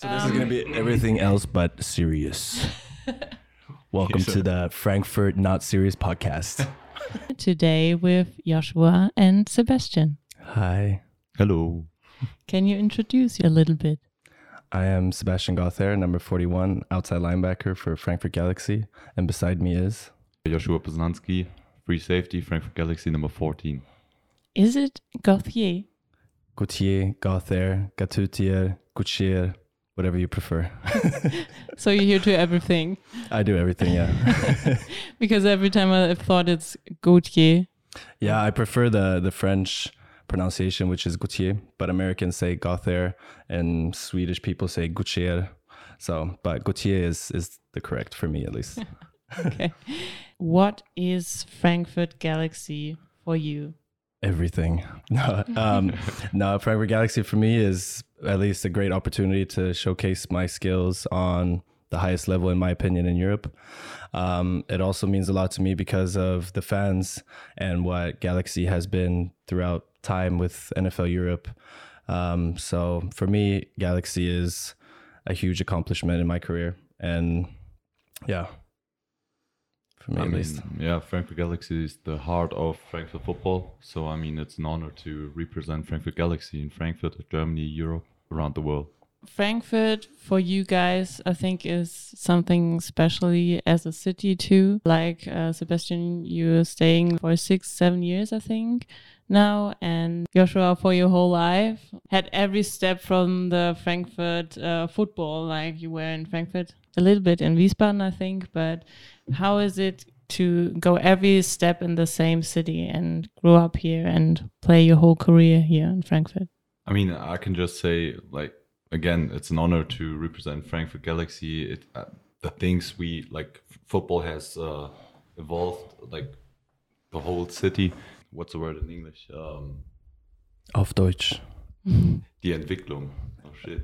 So this is um, going to be everything else but serious. Welcome to the Frankfurt Not Serious podcast. Today with Joshua and Sebastian. Hi, Hello. Can you introduce you a little bit? I am Sebastian Gothair, number 41, outside linebacker for Frankfurt Galaxy. And beside me is Joshua Poznanski, free safety, Frankfurt Galaxy number 14. Is it Gauthier? Gautier, Gothair, Gatutier, Gautier, whatever you prefer. So you're here to everything. I do everything, yeah. Because every time I've thought it's Gautier. yeah, I prefer the, the French pronunciation, which is Gautier, but Americans say Gothair and Swedish people say Gautier. So, but Gautier is, is the correct for me at least. Okay. what is Frankfurt Galaxy for you? Everything. No, um, no, Frankfurt Galaxy for me is at least a great opportunity to showcase my skills on the highest level, in my opinion, in Europe. Um, it also means a lot to me because of the fans and what Galaxy has been throughout time with NFL Europe. Um, so for me, Galaxy is a huge accomplishment in my career, and yeah, for me I at mean, least. yeah, Frankfurt Galaxy is the heart of Frankfurt football. So, I mean, it's an honor to represent Frankfurt Galaxy in Frankfurt, Germany, Europe, around the world. Frankfurt for you guys, I think, is something especially as a city too. Like uh, Sebastian, you're staying for six, seven years, I think, now, and Joshua for your whole life had every step from the Frankfurt uh, football. Like you were in Frankfurt a little bit in Wiesbaden, I think, but how is it? To go every step in the same city and grow up here and play your whole career here in Frankfurt. I mean, I can just say, like, again, it's an honor to represent Frankfurt Galaxy. It, uh, the things we like, football has uh, evolved, like the whole city. What's the word in English? Um, Auf Deutsch. die Entwicklung. Oh shit.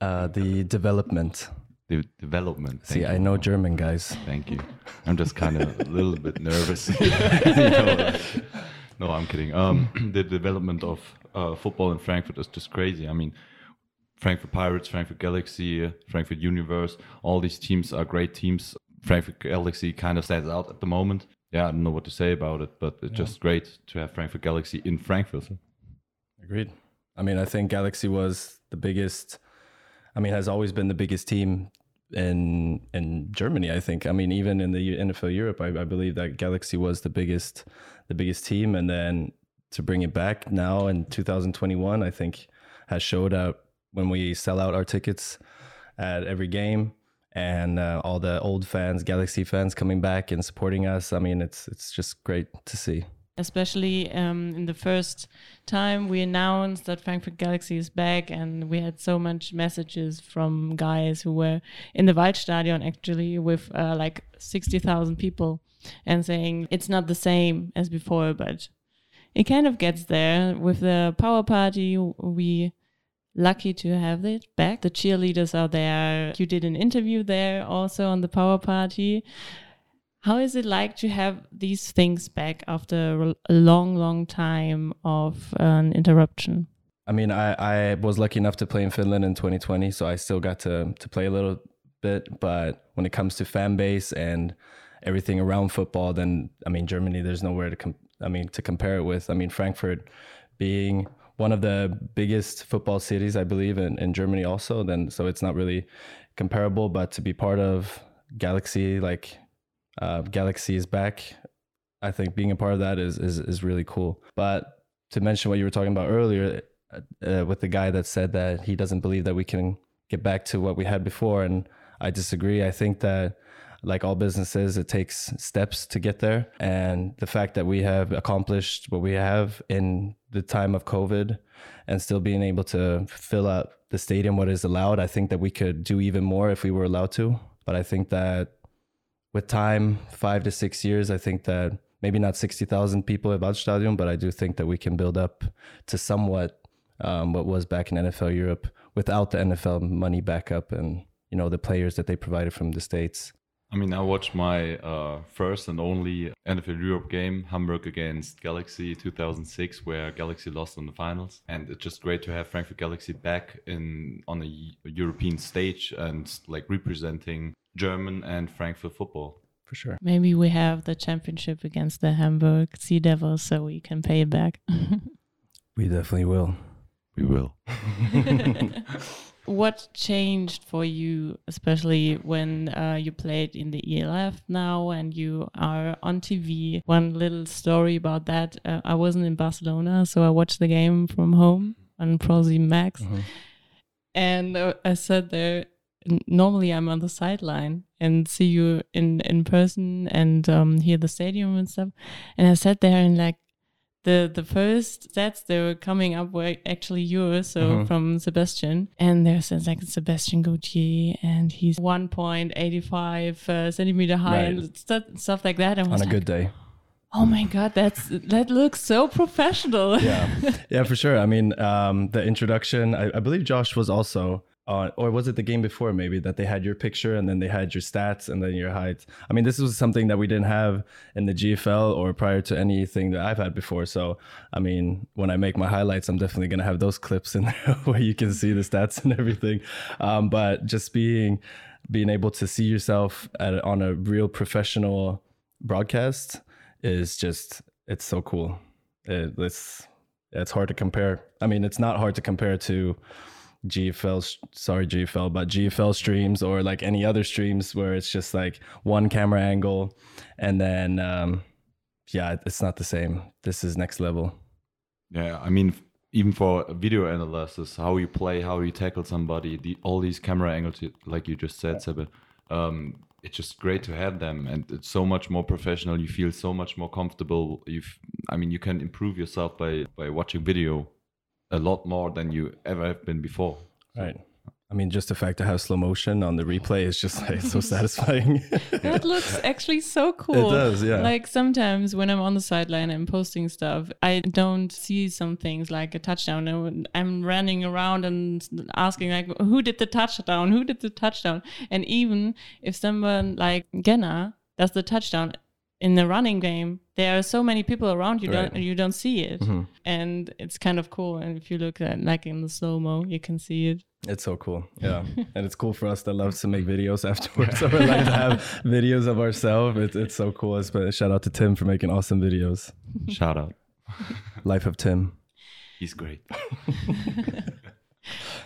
Uh, the development. The development. See, Thank I know German, guys. Thank you. I'm just kind of a little bit nervous. You like- no, I'm kidding. Um, the development of uh, football in Frankfurt is just crazy. I mean, Frankfurt Pirates, Frankfurt Galaxy, uh, Frankfurt Universe, all these teams are great teams. Frankfurt Galaxy kind of stands out at the moment. Yeah, I don't know what to say about it, but it's just great to have Frankfurt Galaxy in Frankfurt. Agreed. I mean, I think Galaxy was the biggest. I mean, has always been the biggest team in in Germany. I think. I mean, even in the NFL Europe, I, I believe that Galaxy was the biggest the biggest team, and then to bring it back now in 2021, I think has showed up when we sell out our tickets at every game. And uh, all the old fans, Galaxy fans, coming back and supporting us. I mean, it's it's just great to see. especially um, in the first time we announced that Frankfurt Galaxy is back, and we had so much messages from guys who were in the Waldstadion actually with uh, like sixty thousand people, and saying it's not the same as before, but it kind of gets there with the power party. We lucky to have it back. The cheerleaders are there. You did an interview there also on the power party. How is it like to have these things back after a long, long time of an interruption? I mean, I, I was lucky enough to play in Finland in 2020, so I still got to to play a little bit. But when it comes to fan base and everything around football, then I mean, Germany, there's nowhere to I mean to compare it with. I mean, Frankfurt being one of the biggest football cities, I believe, in, in Germany also. Then so it's not really comparable. But to be part of Galaxy, like uh, Galaxy is back. I think being a part of that is is is really cool. But to mention what you were talking about earlier, uh, with the guy that said that he doesn't believe that we can get back to what we had before, and I disagree. I think that like all businesses, it takes steps to get there, and the fact that we have accomplished what we have in the time of COVID, and still being able to fill up the stadium what is allowed, I think that we could do even more if we were allowed to. But I think that with time, five to six years, I think that maybe not 60,000 people at Waldstadion, but I do think that we can build up to somewhat um, what was back in NFL Europe without the NFL money backup and, you know, the players that they provided from the States. I mean, I watched my uh, first and only NFL Europe game, Hamburg against Galaxy 2006, where Galaxy lost in the finals. And it's just great to have Frankfurt Galaxy back in on a European stage and like representing German and Frankfurt football. For sure. Maybe we have the championship against the Hamburg Sea Devils, so we can pay it back. We definitely will. We will. what changed for you, especially when uh, you played in the ELF now and you are on TV? One little story about that. Uh, I wasn't in Barcelona, so I watched the game from home on Prozi Max. Mhm. And uh, I sat there. Normally, I'm on the sideline and see you in in person and um, hear the stadium and stuff. And I sat there and like the the first stats that were coming up were actually yours, so Mhm. from Sebastian. And there's like Sebastian Gauthier, and he's 1.85 uh, centimeter high Right. and stu- stuff like that. And On a like, good day. oh my god, that's that looks so professional. Yeah. yeah, for sure. I mean, um, the introduction, I, I believe Josh was also on, or was it the game before maybe that they had your picture and then they had your stats and then your height? I mean, this was something that we didn't have in the GFL or prior to anything that I've had before. So, I mean, when I make my highlights, I'm definitely going to have those clips in there where you can see the stats and everything. Um, but just being, being able to see yourself at, on a real professional broadcast is just, it's so cool. It, it's, it's hard to compare. I mean, it's not hard to compare to GFL, sorry, GFL, but GFL streams or like any other streams where it's just like one camera angle. And then, um, yeah, it's not the same. This is next level. Yeah, I mean, even for video analysis, how you play, how you tackle somebody, the, all these camera angles, like you just said, Sebe, um, it's just great to have them, and it's so much more professional. You feel so much more comfortable. you've I mean, you can improve yourself by by watching video a lot more than you ever have been before. Right. I mean, just the fact to have slow motion on the replay is just like so satisfying. that looks actually so cool. It does, yeah. Like sometimes when I'm on the sideline and posting stuff, I don't see some things like a touchdown. and I'm running around and asking like, who did the touchdown? Who did the touchdown? And even if someone like Genna does the touchdown in the running game, there are so many people around you Right. don't you don't see it, Mhm. and it's kind of cool. And if you look at like in the slow mo, you can see it. It's so cool. Yeah. and it's cool for us that loves to make videos afterwards. So we like to have videos of ourselves. It's, it's so cool. It's- Shout out to Tim for making awesome videos. Shout out, Life of Tim. he's great.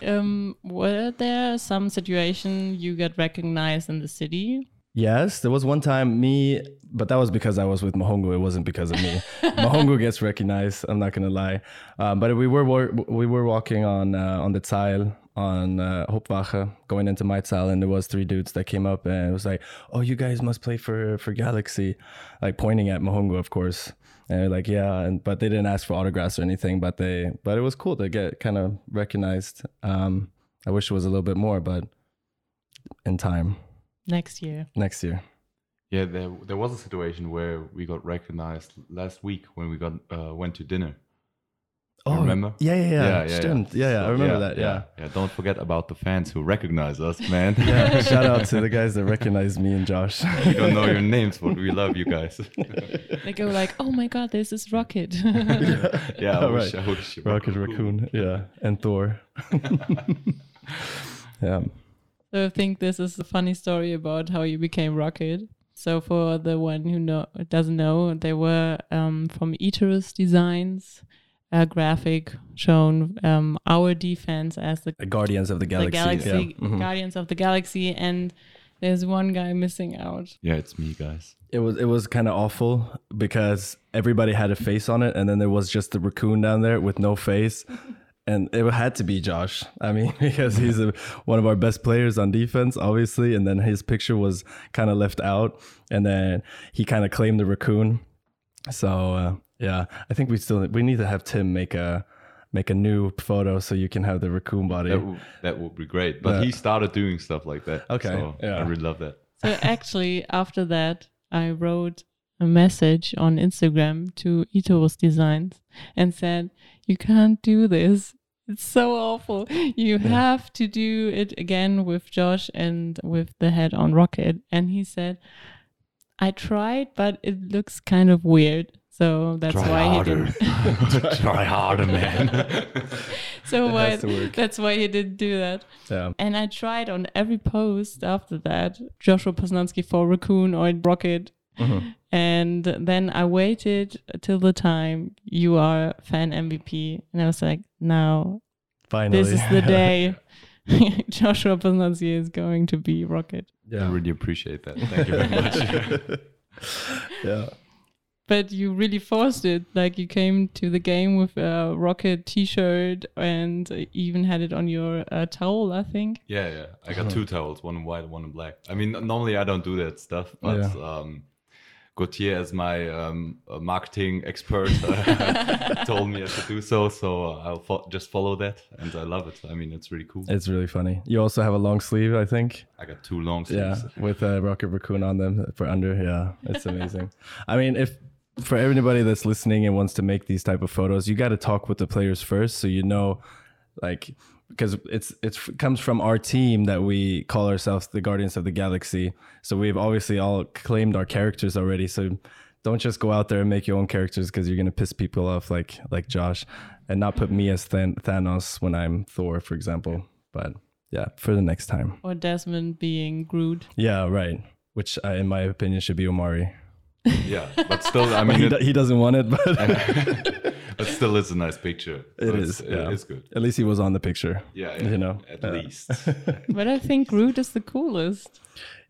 Um, were there some situation you got recognized in the city? Yes, there was one time me, but that was because I was with Mahoungou. It wasn't because of me. Mahoungou gets recognized. I'm not gonna lie, um, but we were we were walking on uh, on the Zeil on uh, Hauptwache going into MyZeil, and there was three dudes that came up and it was like, "Oh, you guys must play for for Galaxy," like pointing at Mahoungou, of course. And they're like, "Yeah," and but they didn't ask for autographs or anything. But they, but it was cool to get kind of recognized. Um, I wish it was a little bit more, but in time Next year. next year. Yeah, there there was a situation where we got recognized last week when we got uh, went to dinner. You remember? Oh, Yeah, yeah, yeah. Stimmt. Yeah, yeah, I So, remember that. Yeah. yeah. Don't forget about the fans who recognize us, man. yeah. Shout out to the guys that recognize me and Josh. we don't know your names, but we love you guys. They go like, "Oh my God, this is Rocket." yeah, I wish, right. I wish Rocket Raccoon. Yeah. And Thor. yeah. So I think this is a funny story about how you became Rocket. So for the one who know doesn't know, they were um, from Iterus Designs, a graphic shown um, our defense as the, The Guardians of the Galaxy. the Galaxy Yeah. Mhm. Guardians of the Galaxy, and there's one guy missing out. Yeah, it's me, guys. It was it was kind of awful because everybody had a face on it, and then there was just the raccoon down there with no face, and it had to be Josh. I mean, because he's a, one of our best players on defense, obviously, and then his picture was kind of left out, and then he kind of claimed the raccoon. So uh, yeah, I think we still we need to have Tim make a make a new photo so you can have the raccoon body. That would, that would be great. But Yeah. he started doing stuff like that. Okay, So yeah. I really love that. So actually, after that, I wrote a message on Instagram to Ito's Designs and said, "You can't do this. It's so awful. You have to do it again with Josh and with the head on Rocket. And he said, I tried, but it looks kind of weird. So that's Try why harder. he didn't. Try harder, man. so why, has to work. that's why he didn't do that. Yeah. And I tried on every post after that, Joshua Poznanski for Raccoon or Rocket. Mhm. And then I waited till the time you are fan MVP. And I was like, now Finally. this is the day Joshua Poznanski is going to be Rocket. Yeah. I really appreciate that. Thank you very much. yeah. But you really forced it. Like you came to the game with a Rocket T-shirt and even had it on your uh, towel, I think. Yeah, yeah. I got two towels, one in white, one in black. I mean, normally I don't do that stuff, but Yeah. um, Gautier, as my um, uh, marketing expert, uh, told me I should do so. So I'll fo- just follow that, and I love it. I mean, it's really cool. It's really funny. You also have a long sleeve, I think. I got two long sleeves. Yeah, with a rocket raccoon on them for under. Yeah, it's amazing. I mean, if for everybody that's listening and wants to make these type of photos, you got to talk with the players first, so you know, like, because it's it's it comes from our team that we call ourselves the Guardians of the Galaxy. So we've obviously all claimed our characters already. So don't just go out there and make your own characters because you're gonna piss people off, like like Josh, and not put me as Than- Thanos when I'm Thor, for example. But yeah, for the next time. Or Desmond being Groot. Yeah, right. Which, uh, in my opinion, should be Omari. Yeah, but still, I mean, he, it, do- he doesn't want it, but but still, is a nice picture. it So is. It's, Yeah. It's good. At least he was on the picture. Yeah, yeah You know, at yeah. least. But I think Groot is the coolest.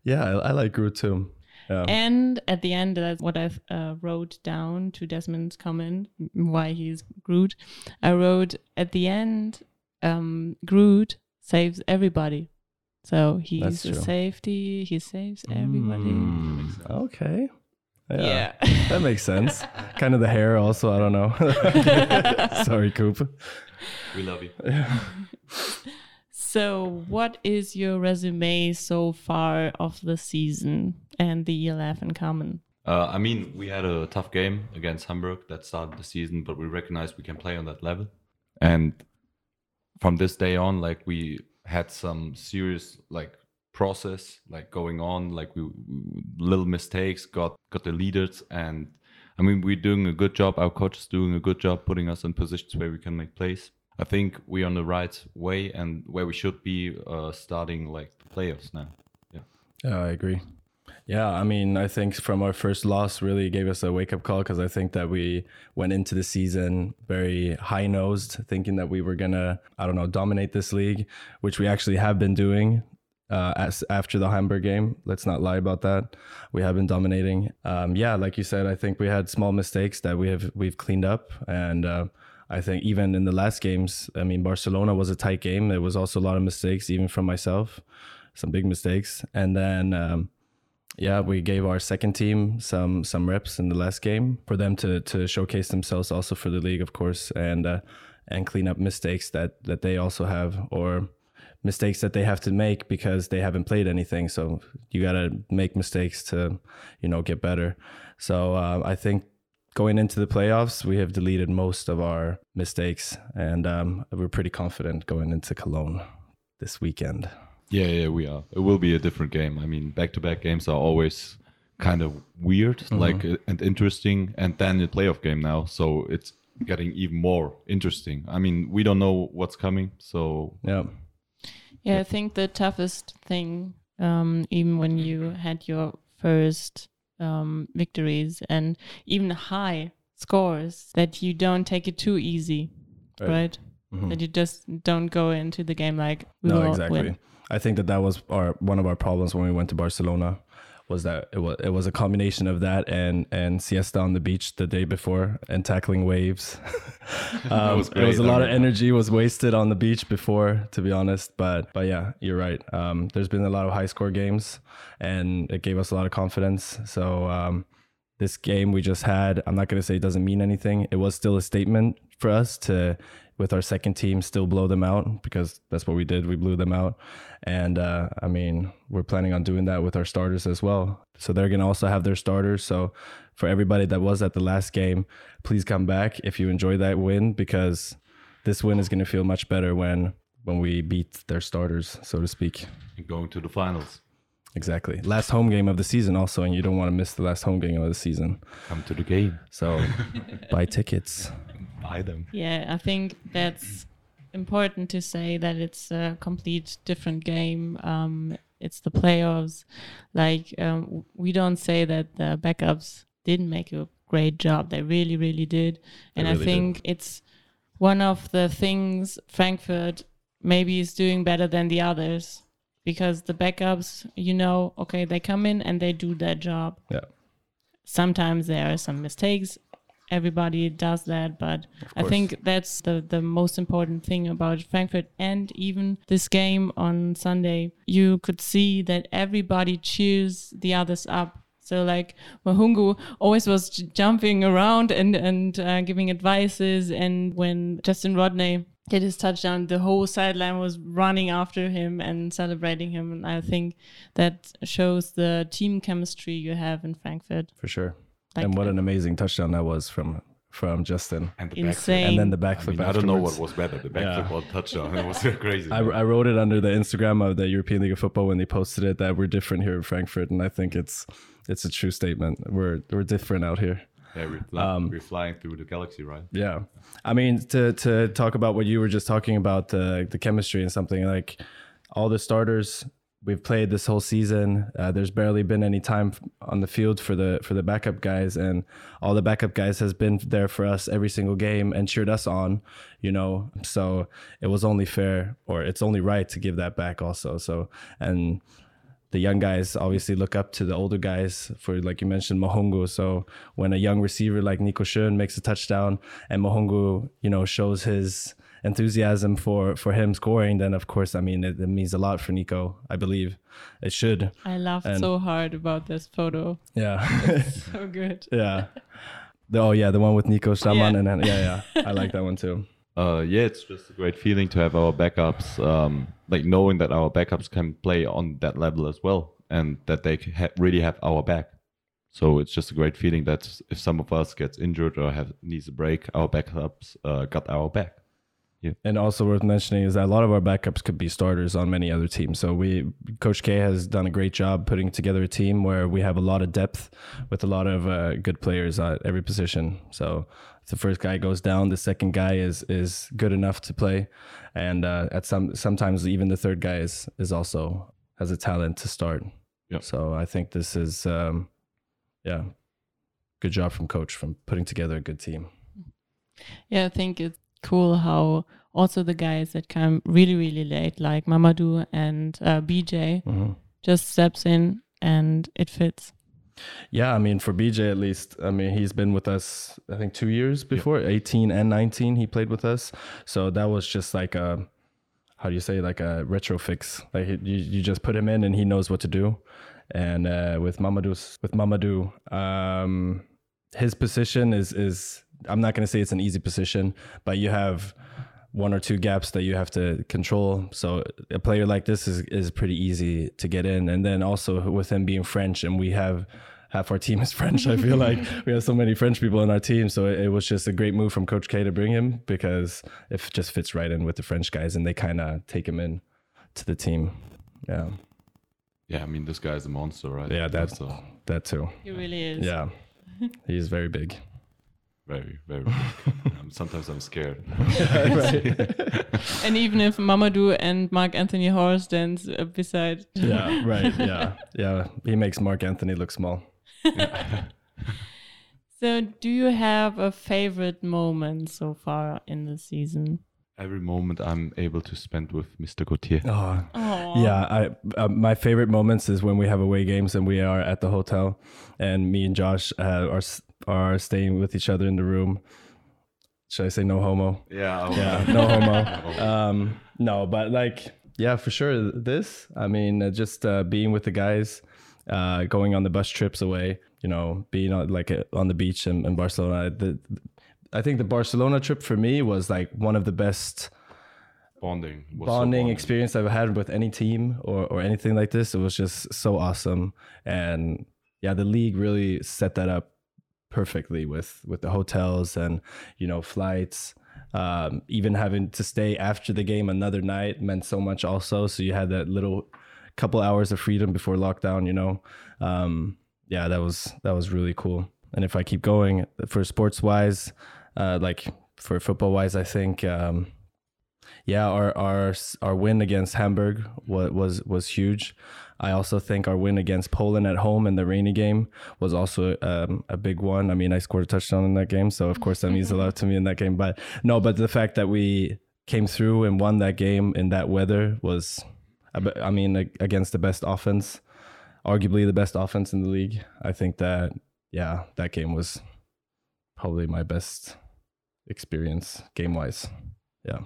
Yeah, I, I like Groot too. Yeah. And at the end, that's what I uh, wrote down to Desmond's comment, why he's Groot. I wrote at the end, um, Groot saves everybody. So he's That's a safety. He saves everybody. Mm. okay. Yeah. that makes sense. kind of the hair, also. I don't know. Sorry, Coop. We love you. Yeah. So, what is your resume so far of the season and the ELF in common? Uh, I mean, we had a tough game against Hamburg that started the season, but we recognized we can play on that level. And from this day on, like we had some serious like process like going on, like we, little mistakes got got the leaders and I mean we're doing a good job. Our coach is doing a good job putting us in positions where we can make plays. I think we're on the right way and where we should be uh, starting like the playoffs now. Yeah. Yeah, I agree. Yeah, I mean, I think from our first loss really gave us a wake up call because I think that we went into the season very high nosed, thinking that we were gonna, I don't know, dominate this league, which we actually have been doing. Uh, as after the Hamburg game, let's not lie about that. We have been dominating. Um, yeah, like you said, I think we had small mistakes that we have we've cleaned up, and uh, I think even in the last games, I mean, Barcelona was a tight game. There was also a lot of mistakes, even from myself, some big mistakes, and then. Um, yeah, we gave our second team some some reps in the last game for them to to showcase themselves also for the league, of course, and uh, and clean up mistakes that that they also have or mistakes that they have to make because they haven't played anything. So you got to make mistakes to you know get better. So uh, I think going into the playoffs, we have deleted most of our mistakes, and um, we're pretty confident going into Cologne this weekend. Yeah, yeah, we are. It will be a different game. I mean, back-to-back games are always kind of weird, like uh, and interesting, and then the playoff game now, so it's getting even more interesting. I mean, we don't know what's coming, so Yeah. Yeah, I think the toughest thing, um, even when you had your first um, victories and even high scores, that you don't take it too easy, Right. right? Mhm. That you just don't go into the game like no exactly i think that that was our one of our problems when we went to barcelona was that it was it was a combination of that and and siesta on the beach the day before and tackling waves. Um, was it was a lot of energy was wasted on the beach before to be honest but but yeah you're right. Um, there's been a lot of high score games and it gave us a lot of confidence. So um, this game we just had i'm not going to say it doesn't mean anything. It was still a statement for us to with our second team still blow them out because that's what we did we blew them out and uh, i mean we're planning on doing that with our starters as well so they're going to also have their starters so for everybody that was at the last game please come back if you enjoy that win because this win is going to feel much better when when we beat their starters, so to speak. And going to the finals. Exactly. Last home game of the season, also, and you don't want to miss the last home game of the season. Come to the game. So buy tickets. Buy them. Yeah, I think that's important to say that it's a complete different game. Um, it's the playoffs. Like um, we don't say that the backups didn't make a great job. They really, really did. And really I think it's one of the things Frankfurt maybe is doing better than the others because the backups, you know, okay, they come in and they do their job. Yeah. Sometimes there are some mistakes. Everybody does that, but I think that's the, the most important thing about Frankfurt. And even this game on Sunday, you could see that everybody cheers the others up. So like Mahoungou always was jumping around and and uh, giving advices, and when Justin Rodney did his touchdown, the whole sideline was running after him and celebrating him. And I think that shows the team chemistry you have in Frankfurt. For sure. Like, and what an amazing touchdown that was from from Justin. And the Insane. And then the backflip. I, backflip mean, I don't know what was better, the Yeah. backflip or touchdown. It was crazy. I, I wrote it under the Instagram of the European League of Football when they posted it that we're different here in Frankfurt, and I think it's it's a true statement. We're we're different out here. yeah, we're, fly- Um, we're flying through the galaxy, right? Yeah, I mean to to talk about what you were just talking about the the chemistry and something like all the starters we've played this whole season. Uh, there's barely been any time on the field for the for the backup guys, and all the backup guys has been there for us every single game and cheered us on. You know, so it was only fair, or it's only right to give that back also. So and the young guys obviously look up to the older guys for like you mentioned Mahoungou. So when a young receiver like Nico Schön makes a touchdown and Mahoungou, you know, shows his enthusiasm for for him scoring, then of course, I mean, it, it means a lot for Nico. I believe it should. I laughed And- so hard about this photo. Yeah, So good. yeah. The, oh yeah, the one with Nico Staman Yeah. and then yeah, yeah, I like that one too. Uh, yeah, it's just a great feeling to have our backups, um, like knowing that our backups can play on that level as well, and that they ha- really have our back. So it's just a great feeling that if some of us gets injured or have needs a break, our backups uh, got our back. And also worth mentioning is that a lot of our backups could be starters on many other teams. So we, Coach K has done a great job putting together a team where we have a lot of depth with a lot of uh, good players at every position. So the first guy goes down, the second guy is is good enough to play, and uh, at some sometimes even the third guy is is also has a talent to start. Yep. So I think this is um, yeah, good job from coach from putting together a good team. Yeah, I think it's cool how also the guys that come really, really late, like Mamadou and uh, BJ, Mhm. just steps in and it fits. Yeah, I mean, for BJ at least, I mean, he's been with us, I think, two years before, 18 and 19, he played with us. So that was just like a, how do you say, like a retro fix. Like you, you just put him in and he knows what to do. And uh, with mamadou with Mamadou, um, his position is, is, I'm not going to say it's an easy position, but you have one or two gaps that you have to control. So a player like this is is pretty easy to get in. And then also with him being French, and we have half our team is French. I feel like we have so many French people in our team, so it, it was just a great move from Coach K to bring him because it just fits right in with the French guys, and they kind of take him in to the team. Yeah, Yeah, I mean this guy's a monster, right? yeah, that's so that too. He really is. Yeah, he's very big. Very, very. big. um, sometimes I'm scared. And even if Mamadou and Mark Anthony Horror stands uh, beside. Yeah, right. Yeah, yeah. He makes Mark Anthony look small. So, do you have a favorite moment so far in the season? Every moment I'm able to spend with Mr. Gauthier. Oh, Yeah, I uh, my favorite moments is when we have away games and we are at the hotel, and me and Josh uh, are s- are staying with each other in the room. Should I say no homo? Yeah, Yeah, no homo. Um, no, but like, yeah, for sure. This, I mean, uh, just uh, being with the guys, uh, going on the bus trips away. You know, being on, like uh, on the beach in, in Barcelona. The, I think the Barcelona trip for me was like one of the best bonding. was so bonding experience I've had with any team or, or anything like this. It was just so awesome. And yeah, the league really set that up perfectly with with the hotels and you know flights Um, even having to stay after the game another night meant so much also. So you had that little couple hours of freedom before lockdown, you know. Um, yeah, that was that was really cool. And if I keep going for sports wise, uh, like for football wise, I think um, yeah, our our our win against Hamburg was was was huge. I also think our win against Poland at home in the rainy game was also um, a big one. I mean, I scored a touchdown in that game, so of course that means a lot to me in that game. But no, but the fact that we came through and won that game in that weather was, I mean, against the best offense, arguably the best offense in the league. I think that yeah, that game was probably my best experience game wise. Yeah.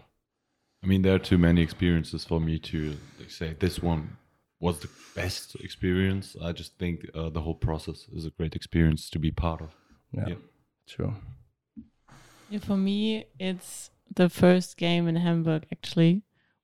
I mean, there are too many experiences for me to say this one was the best experience. I just think uh, the whole process is a great experience to be part of. Yeah, yeah. true. Yeah, for me, it's the first game in Hamburg actually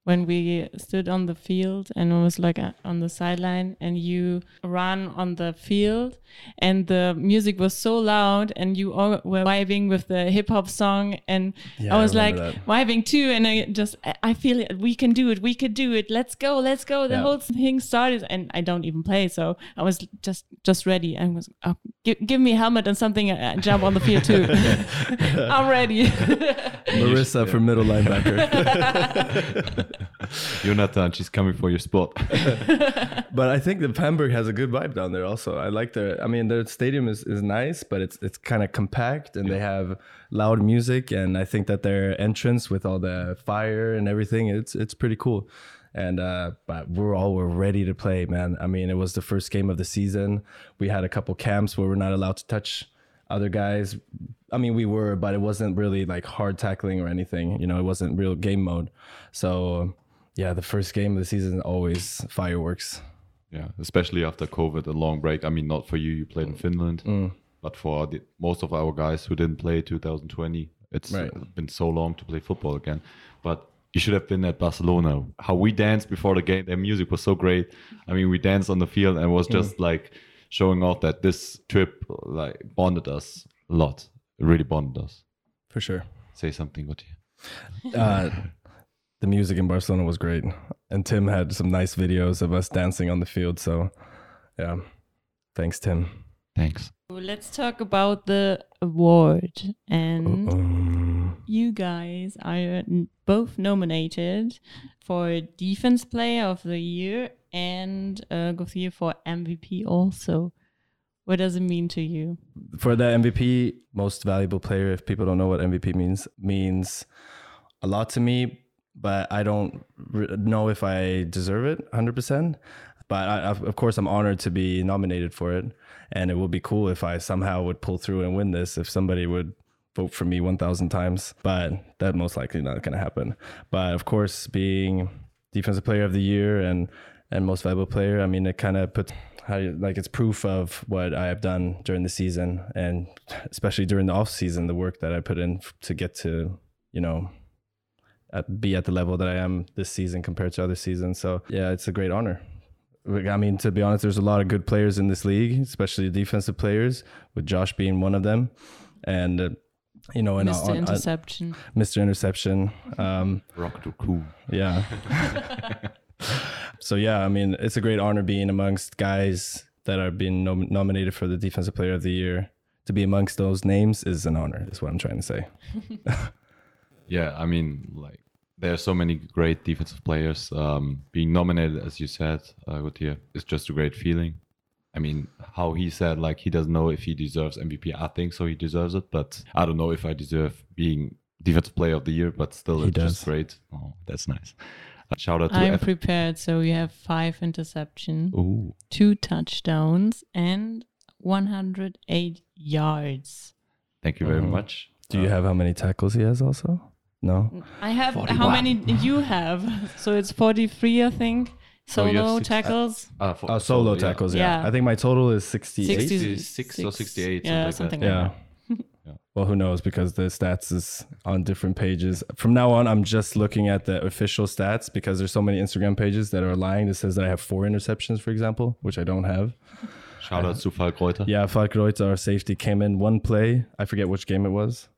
when we stood on the field and it was like a, on the sideline and you ran on the field and the music was so loud and you all were vibing with the hip hop song and yeah, I was I like that. vibing too and I just I feel it. We can do it. We could do it. Let's go. Let's go. The yeah. whole thing started and I don't even play. So I was just just ready and was oh, give, give me a helmet and something and uh, jump on the field too. I'm ready. Marissa for middle linebacker Jonathan, she's coming for your spot. but I think the Hamburg has a good vibe down there. Also, I like their. I mean, their stadium is, is nice, but it's it's kind of compact, and yeah. they have loud music. And I think that their entrance with all the fire and everything, it's it's pretty cool. And uh, but we're all we're ready to play, man. I mean, it was the first game of the season. We had a couple camps where we're not allowed to touch other guys. I mean, we were, but it wasn't really like hard tackling or anything. You know, it wasn't real game mode. So yeah, the first game of the season always fireworks. Yeah, especially after COVID, a long break. I mean, not for you, you played in Finland, mm. but for the, most of our guys who didn't play 2020, it's right. been so long to play football again. But you should have been at Barcelona. How we danced before the game, their music was so great. I mean, we danced on the field and it was just mm. like showing off that this trip like bonded us a lot. It really bonded us. For sure. Say something, Gautier. Uh, the music in Barcelona was great, and Tim had some nice videos of us dancing on the field. So, yeah, thanks, Tim. Thanks. Let's talk about the award, and Uh-oh. you guys are both nominated for Defense Player of the Year and uh, Gauthier for MVP also. What does it mean to you? For the MVP, most valuable player, if people don't know what MVP means, means a lot to me but I don't know if I deserve it 100%. But I, of course, I'm honored to be nominated for it. And it would be cool if I somehow would pull through and win this, if somebody would vote for me 1,000 times. But that most likely not going to happen. But of course, being defensive player of the year and, and most valuable player, I mean, it kind of puts how like it's proof of what I have done during the season and especially during the off season, the work that I put in to get to, you know, at, be at the level that I am this season compared to other seasons. So yeah, it's a great honor. I mean, to be honest, there's a lot of good players in this league, especially defensive players, with Josh being one of them, and uh, you know, and Mr. On, Interception, Mr. Interception, um, Rock to cool, yeah. so yeah, I mean, it's a great honor being amongst guys that are being nom- nominated for the Defensive Player of the Year. To be amongst those names is an honor. Is what I'm trying to say. Yeah, I mean, like there are so many great defensive players. Um, being nominated, as you said, uh, Gautier, is just a great feeling. I mean, how he said like he doesn't know if he deserves MVP. I think so, he deserves it, but I don't know if I deserve being defensive player of the year. But still, he it's does. just great. Oh, that's nice. Shout out to I'm F- prepared. So you have five interception, Ooh. two touchdowns, and 108 yards. Thank you very uh-huh. much. Do you uh, have how many tackles he has also? No. I have 41. how many you have? So it's 43, I think. Solo six, tackles. Uh, uh, for, uh, solo, solo tackles. Yeah. yeah. I think my total is 68. 66 or 68. Yeah, something like yeah. that. yeah. Well, who knows? Because the stats is on different pages. From now on, I'm just looking at the official stats because there's so many Instagram pages that are lying. That says that I have four interceptions, for example, which I don't have. Shout out to Falk Reuter. Yeah, Falk Reuter, our safety, came in one play. I forget which game it was.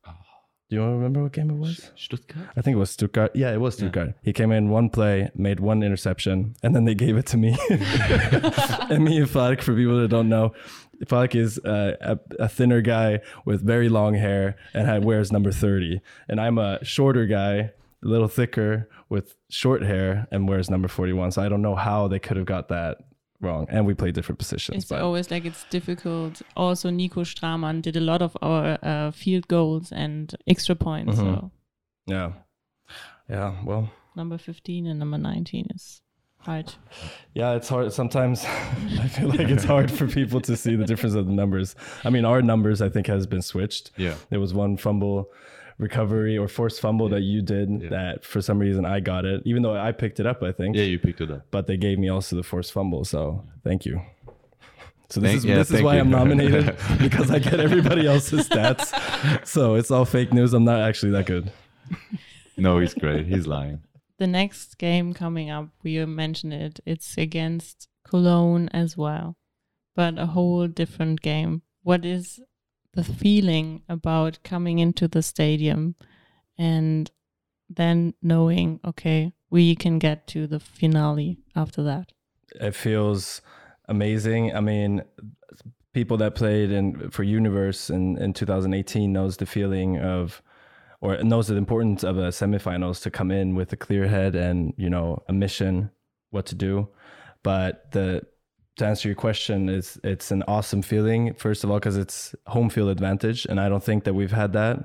Do you remember what game it was? Stuttgart. I think it was Stuttgart. Yeah, it was Stuttgart. He came in one play, made one interception, and then they gave it to me. and me and Falk, for people that don't know, Falk is uh, a, a thinner guy with very long hair and wears number 30. And I'm a shorter guy, a little thicker with short hair and wears number 41. So I don't know how they could have got that wrong. And we play different positions. It's but always like it's difficult. Also, Nico Straman did a lot of our uh, field goals and extra points. Mhm. So yeah. Yeah. Well, number 15 and number 19 is hard. Yeah, it's hard. Sometimes I feel like it's hard for people to see the difference of the numbers. I mean, our numbers, I think, has been switched. Yeah. There was one fumble recovery or forced fumble that you did Yeah. that for some reason I got it, even though I picked it up, I think. Yeah, you picked it up. But they gave me also the forced fumble. So thank you. So this Thank- is yeah, this is why you. I'm nominated because I get everybody else's stats. So it's all fake news. I'm not actually that good. No, he's great. He's lying. The next game coming up, we mentioned it, it's against Cologne as well, but a whole different game. What is the feeling about coming into the stadium and then knowing, okay, we can get to the finale after that? it feels amazing. I mean, people that played in for Universe in, in 2018 knows the feeling of or knows the importance of a semifinals to come in with a clear head and, you know, a mission, what to do. But the to answer your question is it's an awesome feeling first of all because it's home field advantage and I don't think that we've had that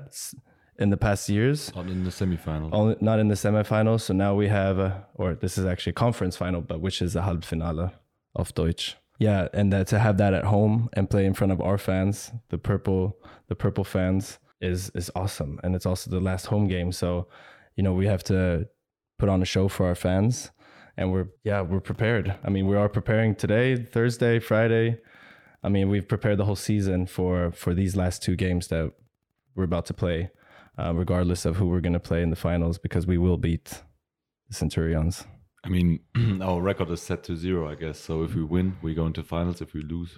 in the past years Not in the semifinal. only not in the semifinals. So now we have, a, or this is actually a conference final, but which is a Halbfinale of Deutsch. Yeah, and that to have that at home and play in front of our fans, the purple, the purple fans, is is awesome. And it's also the last home game, so you know we have to put on a show for our fans, and we're yeah we're prepared. I mean we are preparing today, Thursday, Friday. I mean we've prepared the whole season for for these last two games that we're about to play uh, regardless of who we're going to play in the finals, because we will beat the Centurions. I mean, our record is set to zero, I guess. So if we win, we go into finals. If we lose,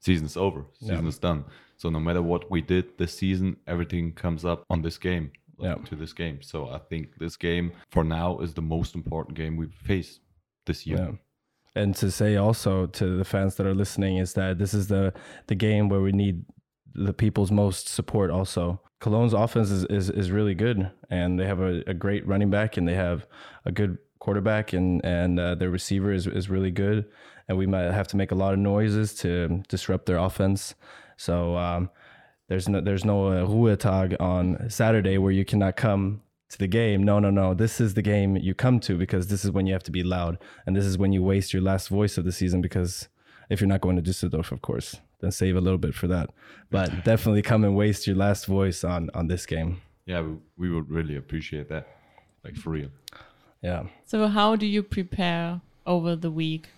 season's over. Season Yeah. is done. So no matter what we did this season, everything comes up on this game. Yeah. To this game. So I think this game for now is the most important game we face this year. Yeah. And to say also to the fans that are listening is that this is the the game where we need the people's most support also. Cologne's offense is, is, is really good and they have a, a great running back and they have a good quarterback and, and uh, their receiver is, is really good. And we might have to make a lot of noises to disrupt their offense. So um, there's no there's no uh, Ruhetag on Saturday where you cannot come to the game. No, no, no. This is the game you come to because this is when you have to be loud, and this is when you waste your last voice of the season. Because if you're not going to Düsseldorf, of course, then save a little bit for that. But definitely come and waste your last voice on on this game. Yeah, we, we would really appreciate that. Like for real. Yeah. So, how do you prepare over the week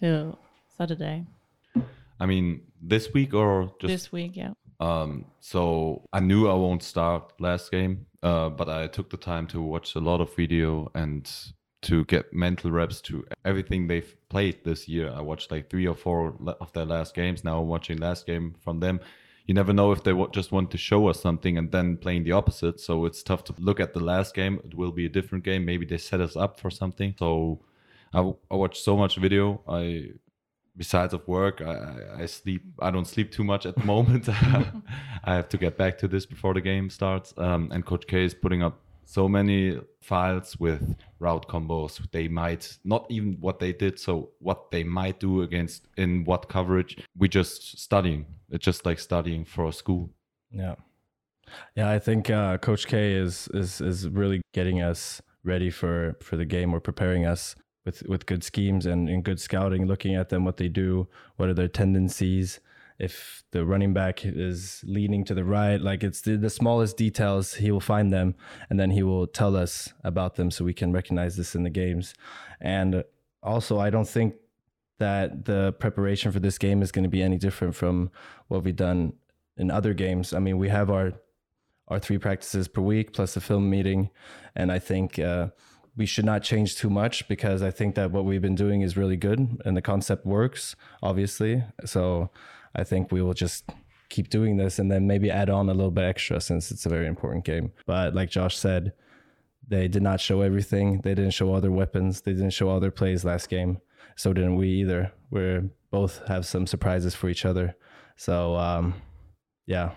till Saturday? I mean, this week or just this week, yeah. Um, so I knew I won't start last game, uh, but I took the time to watch a lot of video and to get mental reps to everything they've played this year. I watched like three or four of their last games. Now I'm watching last game from them. You never know if they just want to show us something and then playing the opposite. So it's tough to look at the last game. It will be a different game. Maybe they set us up for something. So I watched so much video. I besides of work I, I- sleep i don't sleep too much at the moment i have to get back to this before the game starts um, and coach k is putting up so many files with route combos they might not even what they did so what they might do against in what coverage we just studying it's just like studying for a school Yeah. Yeah, I think uh, Coach K is is is really getting us ready for for the game. We're preparing us with with good schemes and, and good scouting, looking at them, what they do, what are their tendencies. If the running back is leaning to the right, like it's the, the smallest details, he will find them and then he will tell us about them so we can recognize this in the games. And also, I don't think that the preparation for this game is going to be any different from what we've done in other games. I mean, we have our our three practices per week plus a film meeting, and I think uh, we should not change too much because I think that what we've been doing is really good and the concept works, obviously. So I think we will just keep doing this and then maybe add on a little bit extra since it's a very important game. But like Josh said, they did not show everything. They didn't show all their weapons. They didn't show all their plays last game. So didn't we either. We both have some surprises for each other. So um, yeah,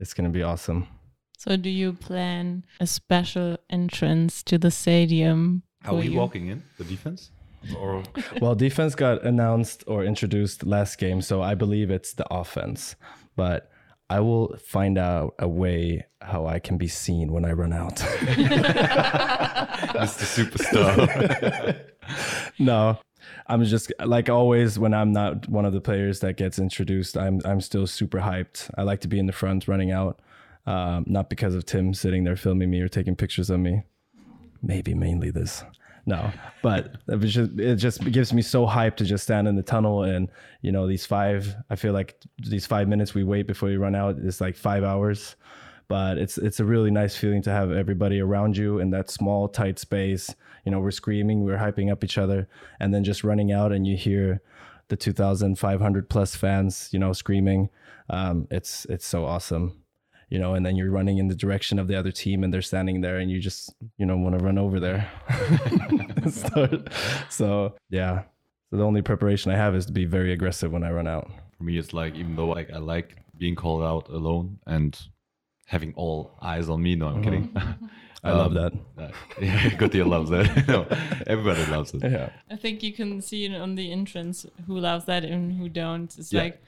it's gonna be awesome. So, do you plan a special entrance to the stadium? How are you you? walking in the defense? Or well, defense got announced or introduced last game, so I believe it's the offense. But I will find out a way how I can be seen when I run out. Mr. Superstar? no, I'm just like always when I'm not one of the players that gets introduced. I'm I'm still super hyped. I like to be in the front, running out, um, not because of Tim sitting there filming me or taking pictures of me. Maybe mainly this. No, but it, just, it just gives me so hype to just stand in the tunnel and you know these five. I feel like these five minutes we wait before you run out is like five hours but it's it's a really nice feeling to have everybody around you in that small tight space you know we're screaming we're hyping up each other and then just running out and you hear the 2500 plus fans you know screaming um, it's it's so awesome you know and then you're running in the direction of the other team and they're standing there and you just you know want to run over there so, so yeah so the only preparation i have is to be very aggressive when i run out For me, it's like even though like I like being called out alone and having all eyes on me. No, I'm kidding. i love Um, that Uh, yeah, Gautier loves that. no, everybody loves it. yeah I think you can see it on the entrance who loves that and who don't. It's Yeah. like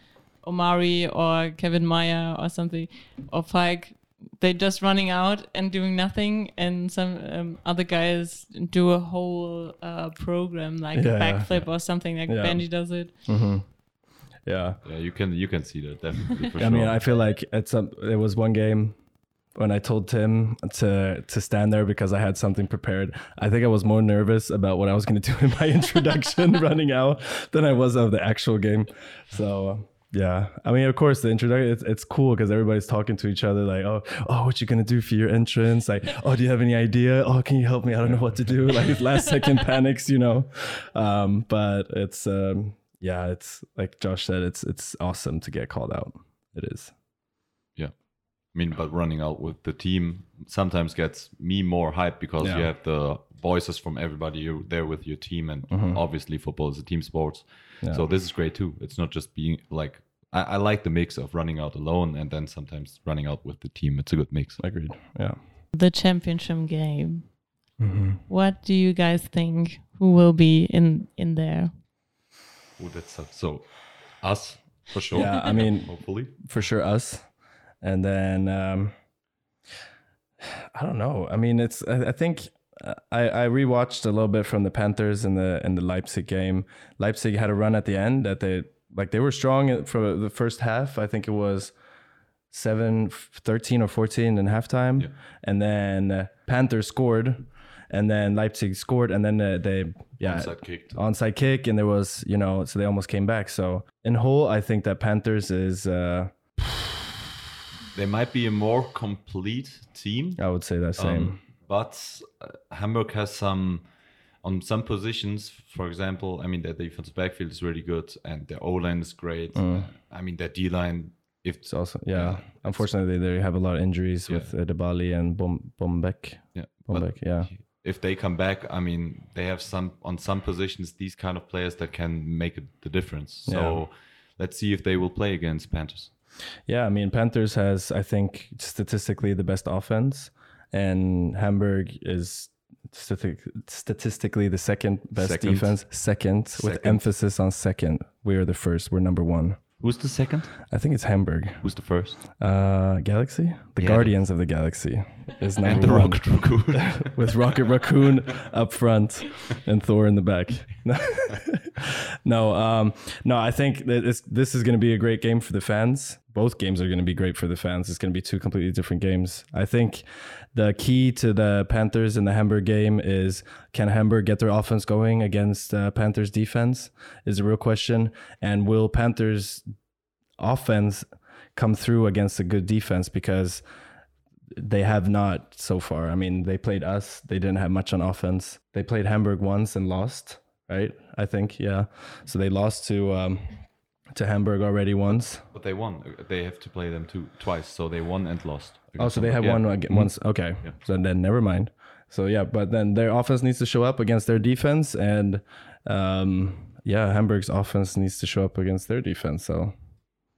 Omari or Kevin Meyer or something or Fike. They're just running out and doing nothing, and some um, other guys do a whole uh, program like Yeah, a yeah. backflip or something like Yeah. Benji does it. yeah Yeah, you can you can see that definitely for I sure. mean, I feel like at some there was one game when I told Tim to to stand there because I had something prepared. I think I was more nervous about what I was going to do in my introduction running out than I was of the actual game. So yeah, I mean, of course, the introduction it's, it's cool because everybody's talking to each other like, oh, oh, what you gonna do for your entrance? Like, oh, do you have any idea? Oh, can you help me? I don't know what to do. Like last second panics, you know. Um, but it's um, yeah, it's like Josh said, it's it's awesome to get called out. It is. yeah. I mean, but running out with the team sometimes gets me more hyped because you have the voices from everybody. You're there with your team, and obviously football is a team sport. Yeah. So this is great too. It's not just being like I, I like the mix of running out alone and then sometimes running out with the team. It's a good mix. Agreed. Yeah. The championship game. Mm-hmm. What do you guys think? Who will be in in there? Oh, that's so, so us for sure. Yeah, I mean, hopefully. for sure us, and then um, I don't know. I mean, it's I, I think I I rewatched a little bit from the Panthers in the in the Leipzig game. Leipzig had a run at the end that they like they were strong for the first half. I think it was. 7 13 or 14 in halftime Yeah. and then uh, Panthers scored and then Leipzig scored and then uh, they yeah Onside kicked. onside kick and there was you know so they almost came back so in whole i think that panthers is uh They might be a more complete team. i would say that same Um, but uh, Hamburg has some on some positions. For example, I mean their defensive backfield is really good, and their O line is great. Mm. I mean their D line. If it's also yeah, Yeah, unfortunately they have a lot of injuries with uh, Debali and Bom- Bombek yeah, but yeah if they come back, I mean they have some on some positions these kind of players that can make the difference. So Yeah. let's see if they will play against Panthers. yeah i mean panthers has i think statistically the best offense and hamburg is statistic- statistically the second best Second. defense second, with emphasis on second we are the first we're number one Who's the second? i think it's hamburg Who's the first? uh galaxy the Yeah. guardians of the galaxy is number And the one Rocket Raccoon. with Rocket Raccoon up front and Thor in the back. no, um, no, I think that this, this is going to be a great game for the fans. Both games are going to be great for the fans. It's going to be two completely different games. I think the key to the Panthers and the Hamburg game is can Hamburg get their offense going against uh, Panthers defense is a real question. And will Panthers offense come through against a good defense because they have not so far. I mean, they played us. They didn't have much on offense. They played Hamburg once and lost, right? I think, yeah. So they lost to um, to Hamburg already once. But they won. They have to play them two twice, so they won and lost. Oh, so they have Yeah. Mhm. once. Okay, Yeah. so then never mind. So yeah, but then their offense needs to show up against their defense, and um, yeah, Hamburg's offense needs to show up against their defense. So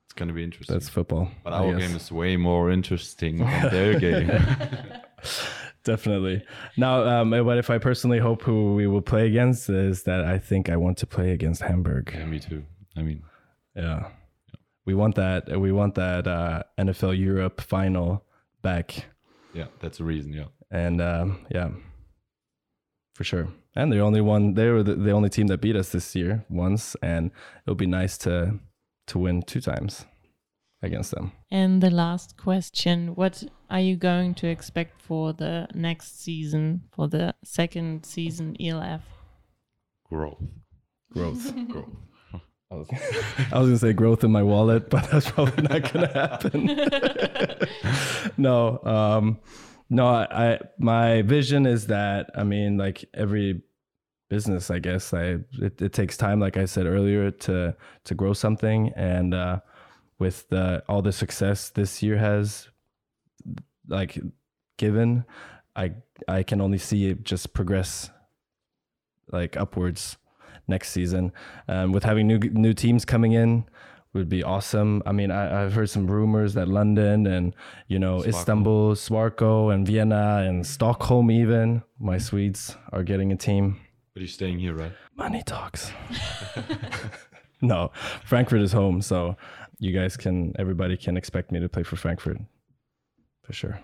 It's gonna be interesting. that's football. but our game is way more interesting than their game. definitely. Now, um, but if I personally hope who we will play against is that I think I want to play against Hamburg. yeah, me too. I mean, Yeah. We want that. We want that uh, NFL Europe final back, yeah, that's the reason. Yeah. and um, yeah, for sure. And they're only one. They were the, the only team that beat us this year once, and it would be nice to to win two times against them. And the last question What are you going to expect for the next season, for the second season ELF? Growth. Growth. Growth. I was, I was gonna say growth in my wallet, but that's probably not gonna happen. no, um, no. I, I my vision is that I mean, like every business, I guess, I it, it takes time, like I said earlier, to to grow something, and uh, with the all the success this year has, like, given, I I can only see it just progress, like upwards next season. Um, with having new new teams coming in would be awesome. I mean, I, I've heard some rumors that London and you know. Istanbul, Swarko, and Vienna and Stockholm even my Swedes are getting a team. But you're staying here, right? Money talks. no, Frankfurt is home, so you guys can everybody can expect me to play for Frankfurt for sure.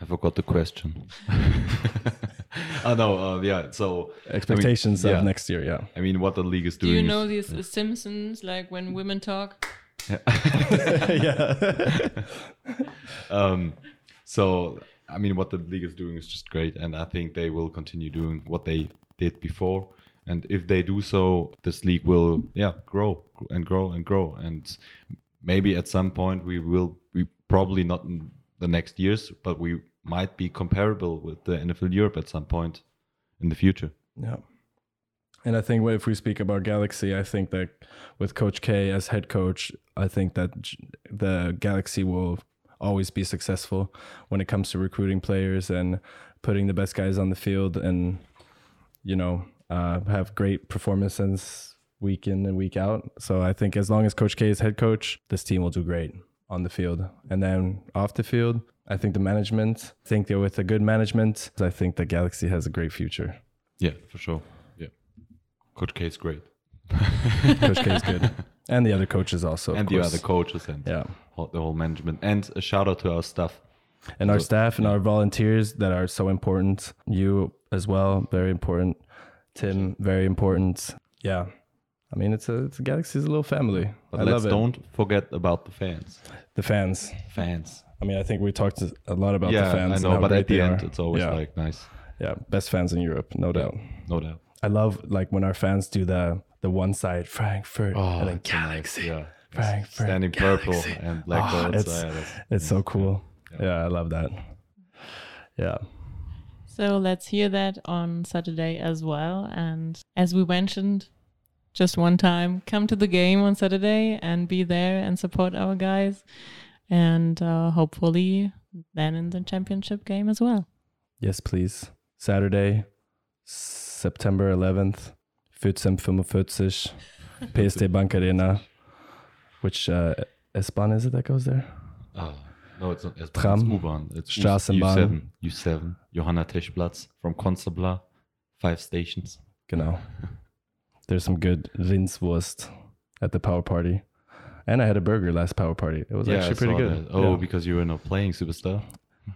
I forgot the question. oh no, uh, yeah. So Expectations yeah. of next year, yeah. I mean, what the league is doing. Do doing. you is- know these uh, Simpsons, like when women talk? yeah. um, so I mean, what the league is doing is just great, and I think they will continue doing what they did before. And if they do so, this league will, yeah, grow and grow and grow. And maybe at some point we will be probably not in the next years, but we might be comparable with the NFL Europe at some point in the future. Yeah. And I think if we speak about Galaxy, I think that with Coach K as head coach, I think that the Galaxy will always be successful when it comes to recruiting players and putting the best guys on the field and, you know, uh, have great performances week in and week out. So I think as long as Coach K is head coach, this team will do great on the field. And then off the field, I think the management, I think they're with a good management. I think the Galaxy has a great future. Yeah, for sure. Yeah, Coach K is great, Coach K is good, and the other coaches also, and the other coaches and Yeah, the whole management. And a shout out to our staff. and our staff and our volunteers that are so important. You as well, very important. Tim, very important. Yeah, I mean it's a it's a Galaxy's a little family. But I let's love it. don't forget about the fans. The fans. Fans. I mean, I think we talked a lot about yeah, the fans. I know, but at the end, are. it's always yeah, like nice. yeah, best fans in Europe, no doubt. No doubt. I love like when our fans do the the one side Frankfurt oh, and then it's so nice, Galaxy. Yeah. Frankfurt, Standing purple Galaxy. and oh, black Oh, dots. it's- yeah, that's- It's so cool. Yeah. Yeah, I love that. Yeah. So let's hear that on Saturday as well. And as we mentioned just one time, come to the game on Saturday and be there and support our guys. And uh, hopefully then in the championship game as well. Yes, please. Saturday, September 11th, 1445, PSD Bank Arena. Which uh, S-Bahn is it that goes there? Oh, no, it's not. It's, Tram, it's U-Bahn. It's U- Straßenbahn. U7. U7. Johanna Tischplatz from Constable. Five stations. Genau. There's some good Rindswurst at the power party. And I had a burger last power party. It was I actually pretty good. that. Oh, Yeah. because you were not playing Superstar.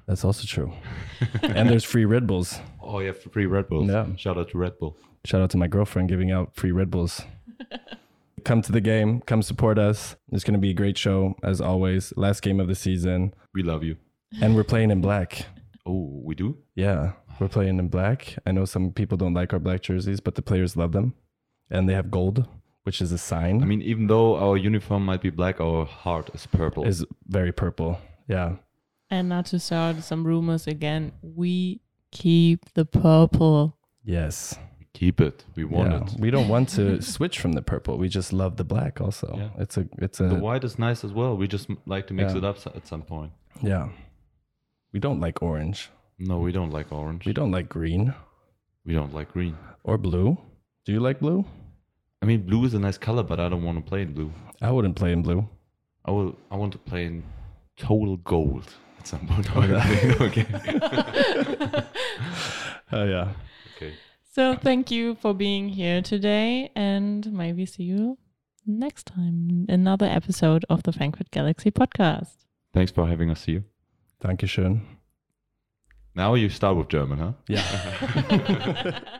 That's also true. and there's free Red Bulls. Oh, yeah, free Red Bulls. Yeah. Shout out to Red Bull. Shout out to my girlfriend giving out free Red Bulls. come to the game, come support us. It's going to be a great show as always. Last game of the season, We love you. and we're playing in black. Oh, we do? Yeah, we're playing in black. I know some people don't like our black jerseys, but the players love them, and they have gold, which is a sign. I mean, even though our uniform might be black, our heart is purple. is very purple. Yeah, And not to start some rumors again, we keep the purple. yes, we keep it. We want Yeah, it. we don't want to switch from the purple. We just love the black. Also, Yeah. it's a it's a The white is nice as well. We just like to mix Yeah. it up at some point. yeah. We don't like orange. No, we don't like orange. We don't like green We don't like green. or blue. Do you like blue? I mean, blue is a nice color, but I don't want to play in blue. I wouldn't play in blue. I will. I want to play in total gold at some point. Oh, okay. Oh yeah. okay. So thank you for being here today, and maybe see you next time. Another episode of the Frankfurt Galaxy podcast. Thanks for having us here. Dankeschön. Now you start with German, huh? Yeah.